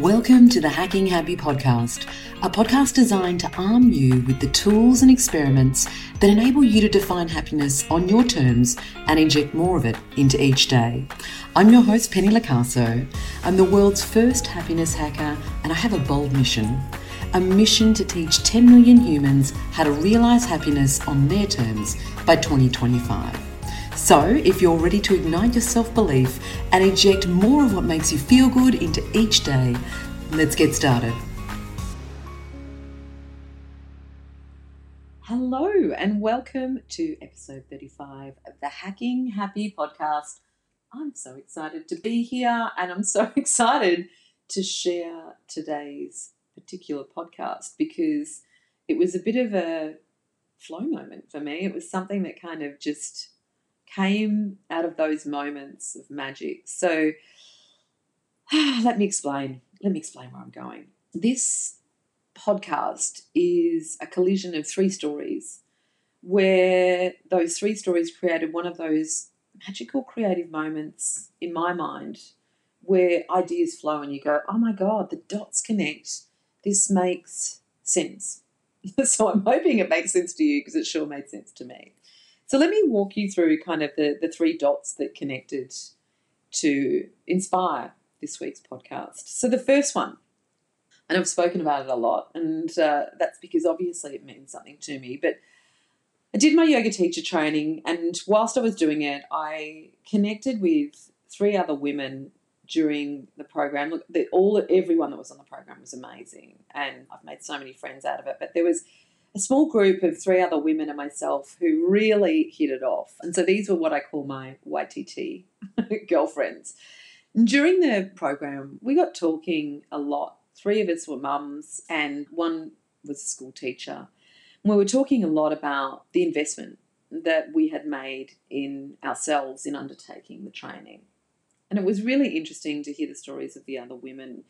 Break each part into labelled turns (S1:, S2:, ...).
S1: Welcome to the Hacking Happy podcast, a podcast designed to arm you with the tools and experiments that enable you to define happiness on your terms and inject more of it into each day. I'm your host, Penny Locaso. I'm the world's first happiness hacker, and I have a bold mission a mission to teach 10 million humans how to realize happiness on their terms by 2025. So, if you're ready to ignite your self belief and inject more of what makes you feel good into each day, let's get started. Hello, and welcome to episode 35 of the Hacking Happy podcast. I'm so excited to be here, and I'm so excited to share today's particular podcast because it was a bit of a flow moment for me. It was something that kind of just came out of those moments of magic. So let me explain. Let me explain where I'm going. This podcast is a collision of three stories where those three stories created one of those magical creative moments in my mind where ideas flow and you go, oh my God, the dots connect. This makes sense. so I'm hoping it makes sense to you because it sure made sense to me. So let me walk you through kind of the, the three dots that connected to inspire this week's podcast. So the first one, and I've spoken about it a lot, and uh, that's because obviously it means something to me, but I did my yoga teacher training, and whilst I was doing it, I connected with three other women during the program. Look, the, all everyone that was on the program was amazing, and I've made so many friends out of it. But there was a small group of three other women and myself who really hit it off. And so these were what I call my YTT girlfriends. And during the program, we got talking a lot. Three of us were mums, and one was a school teacher. And we were talking a lot about the investment that we had made in ourselves in undertaking the training. And it was really interesting to hear the stories of the other women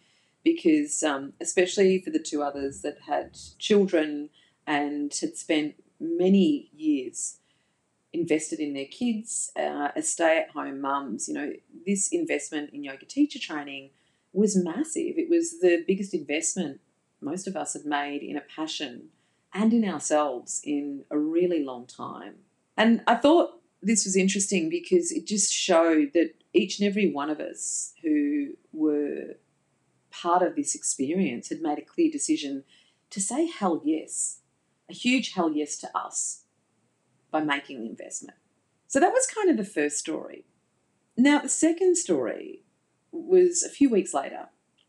S1: because, um, especially for the two others that had children and had spent many years invested in their kids uh, as stay at home mums. You know, this investment in yoga teacher training was massive. It was the biggest investment most of us had made in a passion and in ourselves in a really long time. And I thought this was interesting because it just showed that each and every one of us who were part of this experience had made a clear decision to say hell yes a huge hell yes to us by making the investment. So that was kind of the first story. Now, the second story was a few weeks later,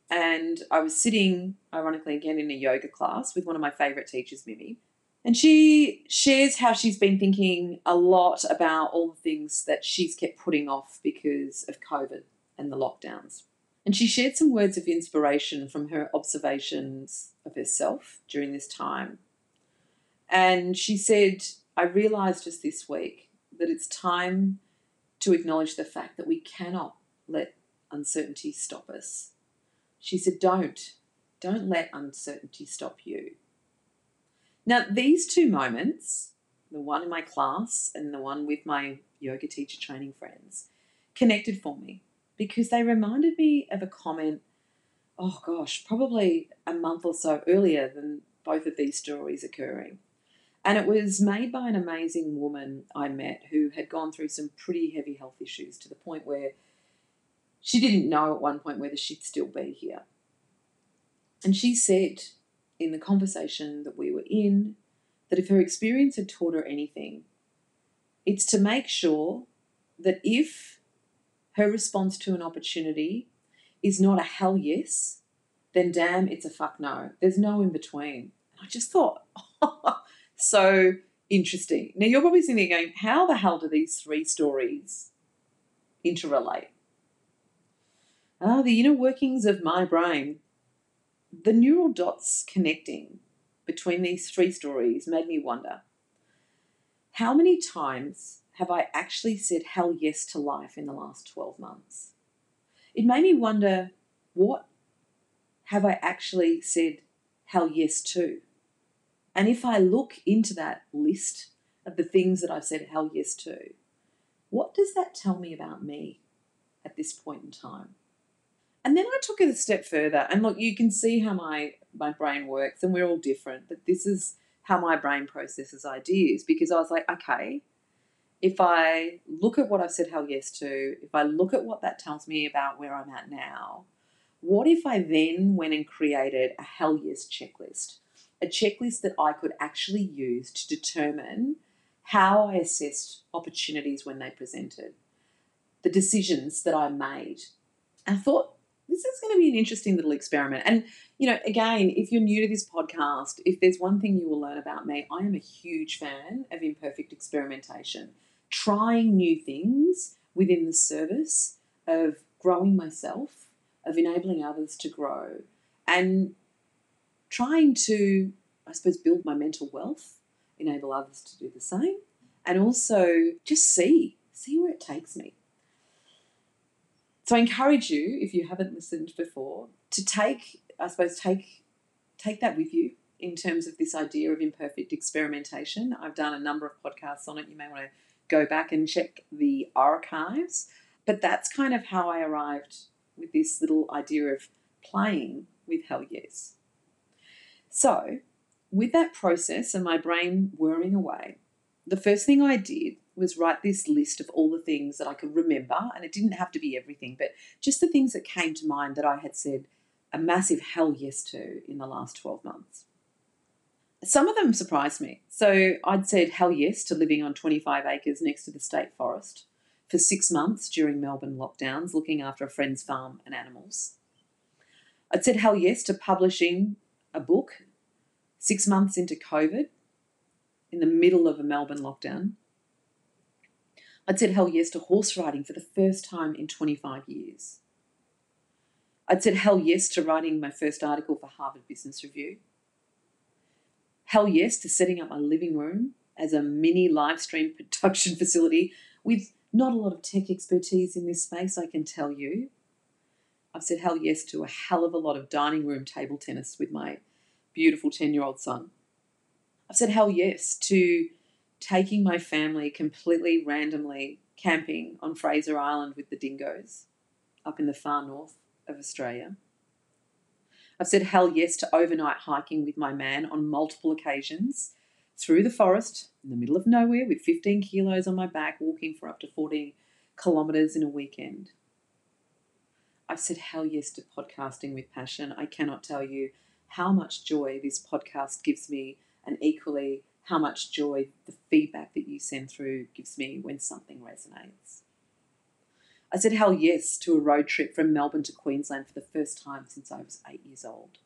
S1: and I was sitting, ironically, again in a yoga class with one of my favorite teachers, Mimi. And she shares how she's been thinking a lot about all the things that she's kept putting off because of COVID and the lockdowns. And she shared some words of inspiration from her observations of herself during this time and she said, I realized just this week that it's time to acknowledge the fact that we cannot let uncertainty stop us. She said, Don't, don't let uncertainty stop you. Now, these two moments, the one in my class and the one with my yoga teacher training friends, connected for me because they reminded me of a comment, oh gosh, probably a month or so earlier than both of these stories occurring. And it was made by an amazing woman I met who had gone through some pretty heavy health issues to the point where she didn't know at one point whether she'd still be here. And she said in the conversation that we were in that if her experience had taught her anything, it's to make sure that if her response to an opportunity is not a hell yes, then damn, it's a fuck no. There's no in between. And I just thought, oh, so interesting. Now you're probably sitting there going, how the hell do these three stories interrelate? Ah, the inner workings of my brain. The neural dots connecting between these three stories made me wonder how many times have I actually said hell yes to life in the last 12 months? It made me wonder what have I actually said hell yes to? And if I look into that list of the things that I've said hell yes to, what does that tell me about me at this point in time? And then I took it a step further. And look, you can see how my, my brain works, and we're all different, but this is how my brain processes ideas because I was like, okay, if I look at what I've said hell yes to, if I look at what that tells me about where I'm at now, what if I then went and created a hell yes checklist? A checklist that I could actually use to determine how I assessed opportunities when they presented, the decisions that I made. I thought, this is going to be an interesting little experiment. And, you know, again, if you're new to this podcast, if there's one thing you will learn about me, I am a huge fan of imperfect experimentation, trying new things within the service of growing myself, of enabling others to grow, and trying to, I suppose, build my mental wealth, enable others to do the same, and also just see, see where it takes me. So I encourage you, if you haven't listened before, to take, I suppose, take take that with you in terms of this idea of imperfect experimentation. I've done a number of podcasts on it. You may want to go back and check the archives. But that's kind of how I arrived with this little idea of playing with hell yes. So, with that process and my brain whirring away, the first thing I did was write this list of all the things that I could remember, and it didn't have to be everything, but just the things that came to mind that I had said a massive hell yes to in the last 12 months. Some of them surprised me. So I'd said hell yes to living on 25 acres next to the state forest for six months during Melbourne lockdowns, looking after a friend's farm and animals. I'd said hell yes to publishing a book six months into COVID in the middle of a Melbourne lockdown. I'd said hell yes to horse riding for the first time in 25 years. I'd said hell yes to writing my first article for Harvard Business Review. Hell yes to setting up my living room as a mini live stream production facility with not a lot of tech expertise in this space, I can tell you. I've said hell yes to a hell of a lot of dining room table tennis with my beautiful 10 year old son. I've said hell yes to taking my family completely randomly camping on Fraser Island with the dingoes up in the far north of Australia. I've said hell yes to overnight hiking with my man on multiple occasions through the forest in the middle of nowhere with 15 kilos on my back, walking for up to 14 kilometres in a weekend. I've said hell yes to podcasting with passion. I cannot tell you how much joy this podcast gives me, and equally how much joy the feedback that you send through gives me when something resonates. I said hell yes to a road trip from Melbourne to Queensland for the first time since I was eight years old.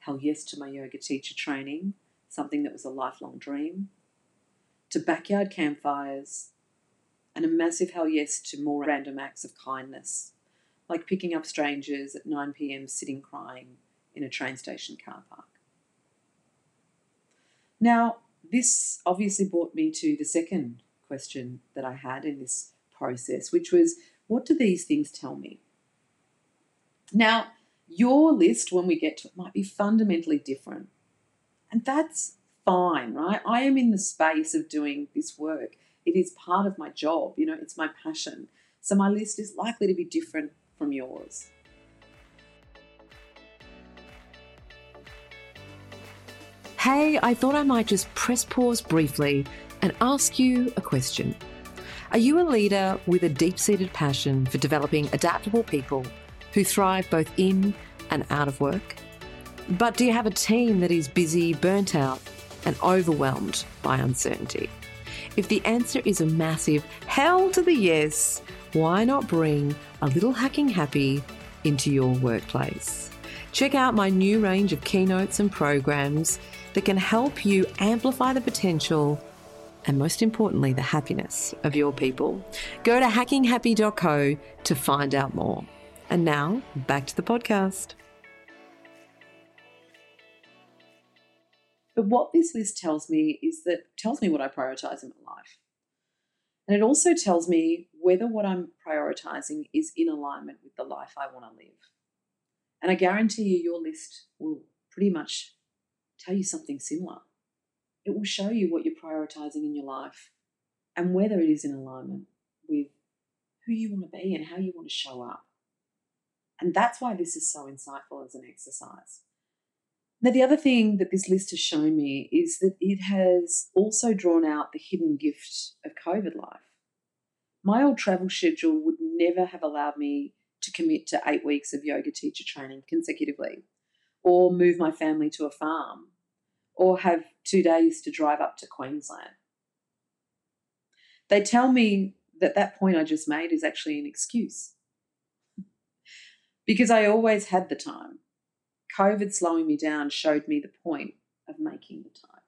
S1: Hell yes to my yoga teacher training, something that was a lifelong dream. To backyard campfires, and a massive hell yes to more random acts of kindness, like picking up strangers at 9 pm sitting crying in a train station car park. Now, this obviously brought me to the second question that I had in this process, which was what do these things tell me? Now, your list, when we get to it, might be fundamentally different. And that's fine, right? I am in the space of doing this work. It is part of my job, you know, it's my passion. So my list is likely to be different from yours.
S2: Hey, I thought I might just press pause briefly and ask you a question. Are you a leader with a deep seated passion for developing adaptable people who thrive both in and out of work? But do you have a team that is busy, burnt out, and overwhelmed by uncertainty? If the answer is a massive hell to the yes, why not bring a little hacking happy into your workplace? Check out my new range of keynotes and programs that can help you amplify the potential and, most importantly, the happiness of your people. Go to hackinghappy.co to find out more. And now, back to the podcast.
S1: But what this list tells me is that tells me what I prioritize in my life. And it also tells me whether what I'm prioritizing is in alignment with the life I want to live. And I guarantee you, your list will pretty much tell you something similar. It will show you what you're prioritizing in your life and whether it is in alignment with who you want to be and how you want to show up. And that's why this is so insightful as an exercise. Now, the other thing that this list has shown me is that it has also drawn out the hidden gift of COVID life. My old travel schedule would never have allowed me to commit to eight weeks of yoga teacher training consecutively, or move my family to a farm, or have two days to drive up to Queensland. They tell me that that point I just made is actually an excuse. Because I always had the time. COVID slowing me down showed me the point of making the time.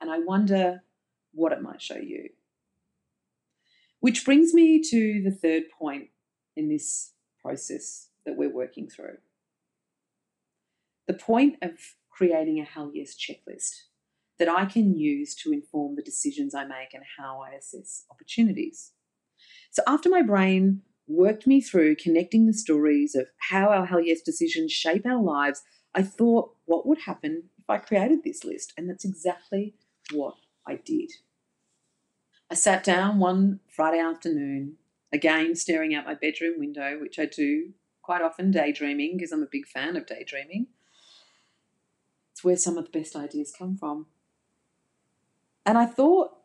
S1: And I wonder what it might show you. Which brings me to the third point in this process that we're working through. The point of creating a Hell Yes checklist that I can use to inform the decisions I make and how I assess opportunities. So, after my brain worked me through connecting the stories of how our Hell Yes decisions shape our lives, I thought, what would happen if I created this list? And that's exactly what I did. I sat down one Friday afternoon, again staring out my bedroom window, which I do quite often daydreaming because I'm a big fan of daydreaming. It's where some of the best ideas come from. And I thought,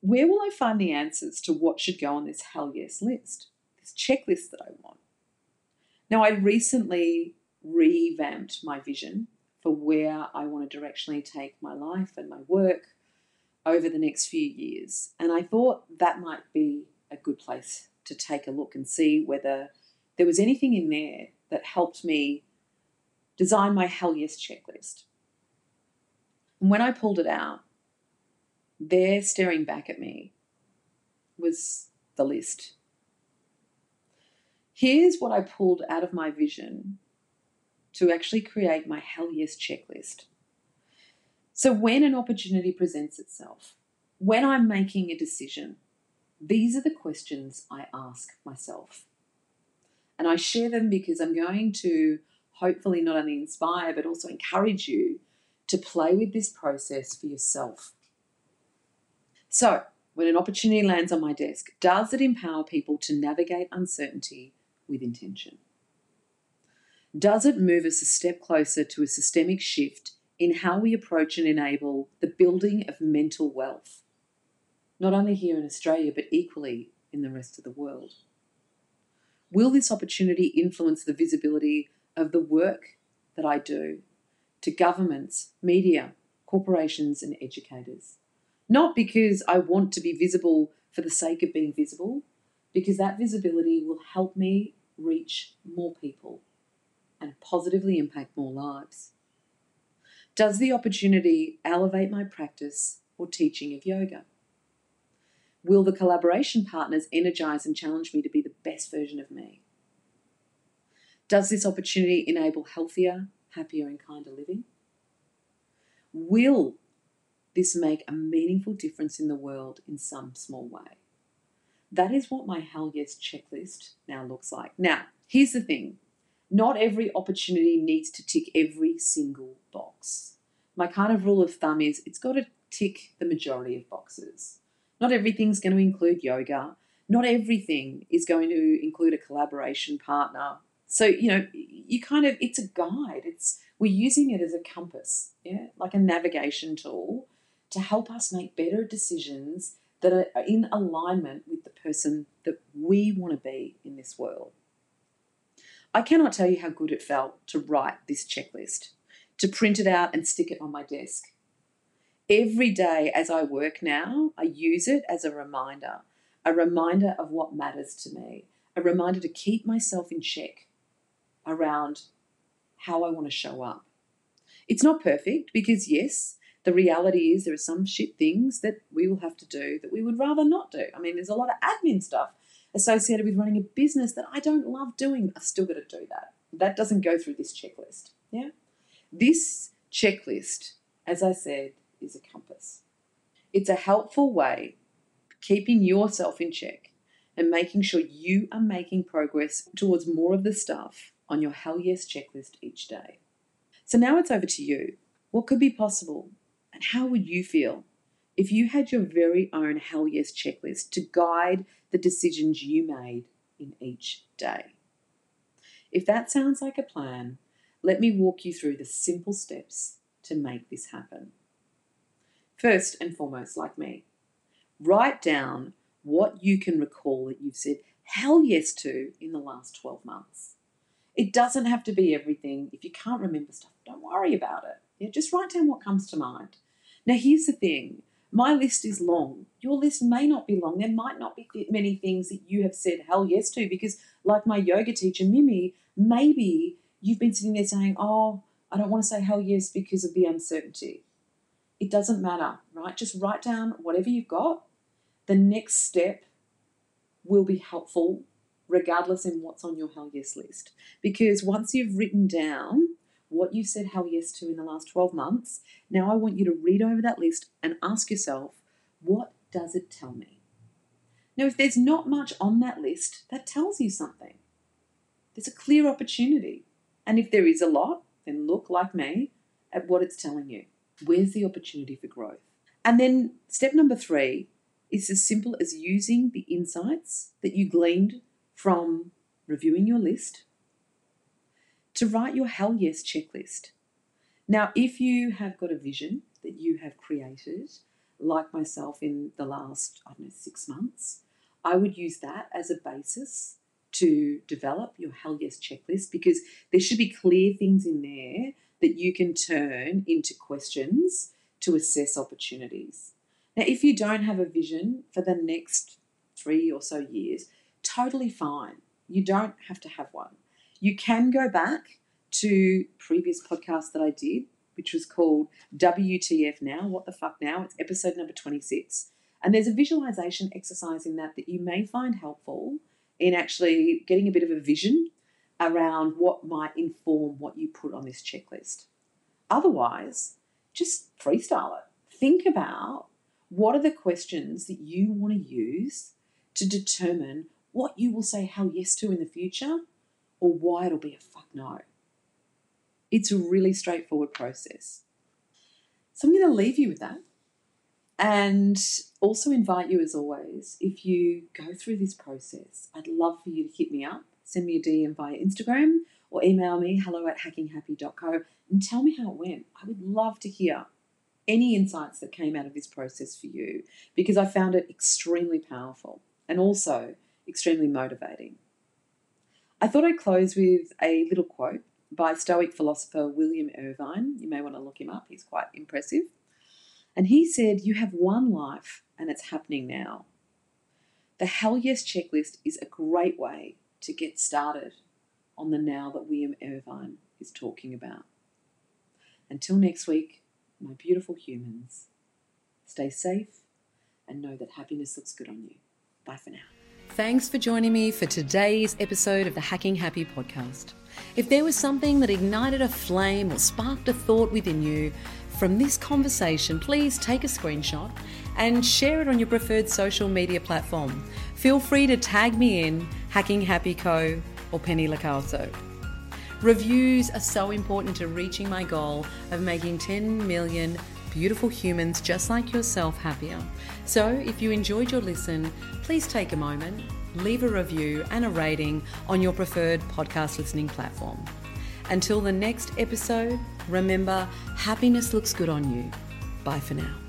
S1: where will I find the answers to what should go on this hell yes list, this checklist that I want? Now, I recently revamped my vision for where I want to directionally take my life and my work over the next few years. And I thought that might be a good place to take a look and see whether there was anything in there that helped me design my hell yes checklist. And when I pulled it out, there staring back at me was the list. Here's what I pulled out of my vision to actually create my hell yes checklist. So, when an opportunity presents itself, when I'm making a decision, these are the questions I ask myself. And I share them because I'm going to hopefully not only inspire, but also encourage you to play with this process for yourself. So, when an opportunity lands on my desk, does it empower people to navigate uncertainty with intention? Does it move us a step closer to a systemic shift in how we approach and enable the building of mental wealth, not only here in Australia, but equally in the rest of the world? Will this opportunity influence the visibility of the work that I do to governments, media, corporations, and educators? Not because I want to be visible for the sake of being visible, because that visibility will help me reach more people and positively impact more lives. Does the opportunity elevate my practice or teaching of yoga? Will the collaboration partners energize and challenge me to be the best version of me? Does this opportunity enable healthier, happier, and kinder living? Will this make a meaningful difference in the world in some small way? That is what my Hell Yes checklist now looks like. Now, here's the thing not every opportunity needs to tick every single box. My kind of rule of thumb is it's got to tick the majority of boxes. Not everything's going to include yoga. Not everything is going to include a collaboration partner. So, you know, you kind of, it's a guide. It's, we're using it as a compass, yeah, like a navigation tool to help us make better decisions that are in alignment with the person that we want to be in this world. I cannot tell you how good it felt to write this checklist, to print it out and stick it on my desk. Every day as I work now, I use it as a reminder, a reminder of what matters to me, a reminder to keep myself in check around how I want to show up. It's not perfect because, yes, the reality is there are some shit things that we will have to do that we would rather not do. I mean, there's a lot of admin stuff associated with running a business that I don't love doing, I've still got to do that. That doesn't go through this checklist. Yeah? This checklist, as I said, is a compass. It's a helpful way keeping yourself in check and making sure you are making progress towards more of the stuff on your Hell Yes checklist each day. So now it's over to you. What could be possible? And how would you feel if you had your very own Hell Yes checklist to guide the decisions you made in each day. If that sounds like a plan, let me walk you through the simple steps to make this happen. First and foremost, like me, write down what you can recall that you've said hell yes to in the last 12 months. It doesn't have to be everything. If you can't remember stuff, don't worry about it. Yeah, just write down what comes to mind. Now, here's the thing my list is long. Your list may not be long. There might not be many things that you have said hell yes to because, like my yoga teacher, Mimi, maybe you've been sitting there saying, Oh, I don't want to say hell yes because of the uncertainty. It doesn't matter, right? Just write down whatever you've got. The next step will be helpful regardless in what's on your hell yes list. Because once you've written down what you've said hell yes to in the last 12 months, now I want you to read over that list and ask yourself, what does it tell me? Now, if there's not much on that list, that tells you something. There's a clear opportunity. And if there is a lot, then look like me at what it's telling you. Where's the opportunity for growth? And then step number three is as simple as using the insights that you gleaned from reviewing your list to write your hell yes checklist. Now, if you have got a vision that you have created, like myself in the last, I don't know, six months, I would use that as a basis to develop your hell yes checklist because there should be clear things in there that you can turn into questions to assess opportunities. Now, if you don't have a vision for the next three or so years, totally fine. You don't have to have one. You can go back to previous podcasts that I did, which was called WTF Now, What the Fuck Now? It's episode number 26. And there's a visualization exercise in that that you may find helpful in actually getting a bit of a vision around what might inform what you put on this checklist. Otherwise, just freestyle it. Think about what are the questions that you want to use to determine what you will say hell yes to in the future or why it'll be a fuck no. It's a really straightforward process. So I'm going to leave you with that and also invite you, as always, if you go through this process, I'd love for you to hit me up, send me a DM via Instagram or email me hello at hackinghappy.co and tell me how it went. I would love to hear any insights that came out of this process for you because I found it extremely powerful and also extremely motivating. I thought I'd close with a little quote by Stoic philosopher William Irvine. You may want to look him up, he's quite impressive. And he said, You have one life and it's happening now. The Hell Yes checklist is a great way to get started on the now that William Irvine is talking about. Until next week, my beautiful humans, stay safe and know that happiness looks good on you. Bye for now.
S2: Thanks for joining me for today's episode of the Hacking Happy podcast. If there was something that ignited a flame or sparked a thought within you from this conversation, please take a screenshot and share it on your preferred social media platform. Feel free to tag me in Hacking Happy Co or Penny Locaso. Reviews are so important to reaching my goal of making 10 million beautiful humans just like yourself happier. So, if you enjoyed your listen, please take a moment, leave a review and a rating on your preferred podcast listening platform. Until the next episode, remember happiness looks good on you. Bye for now.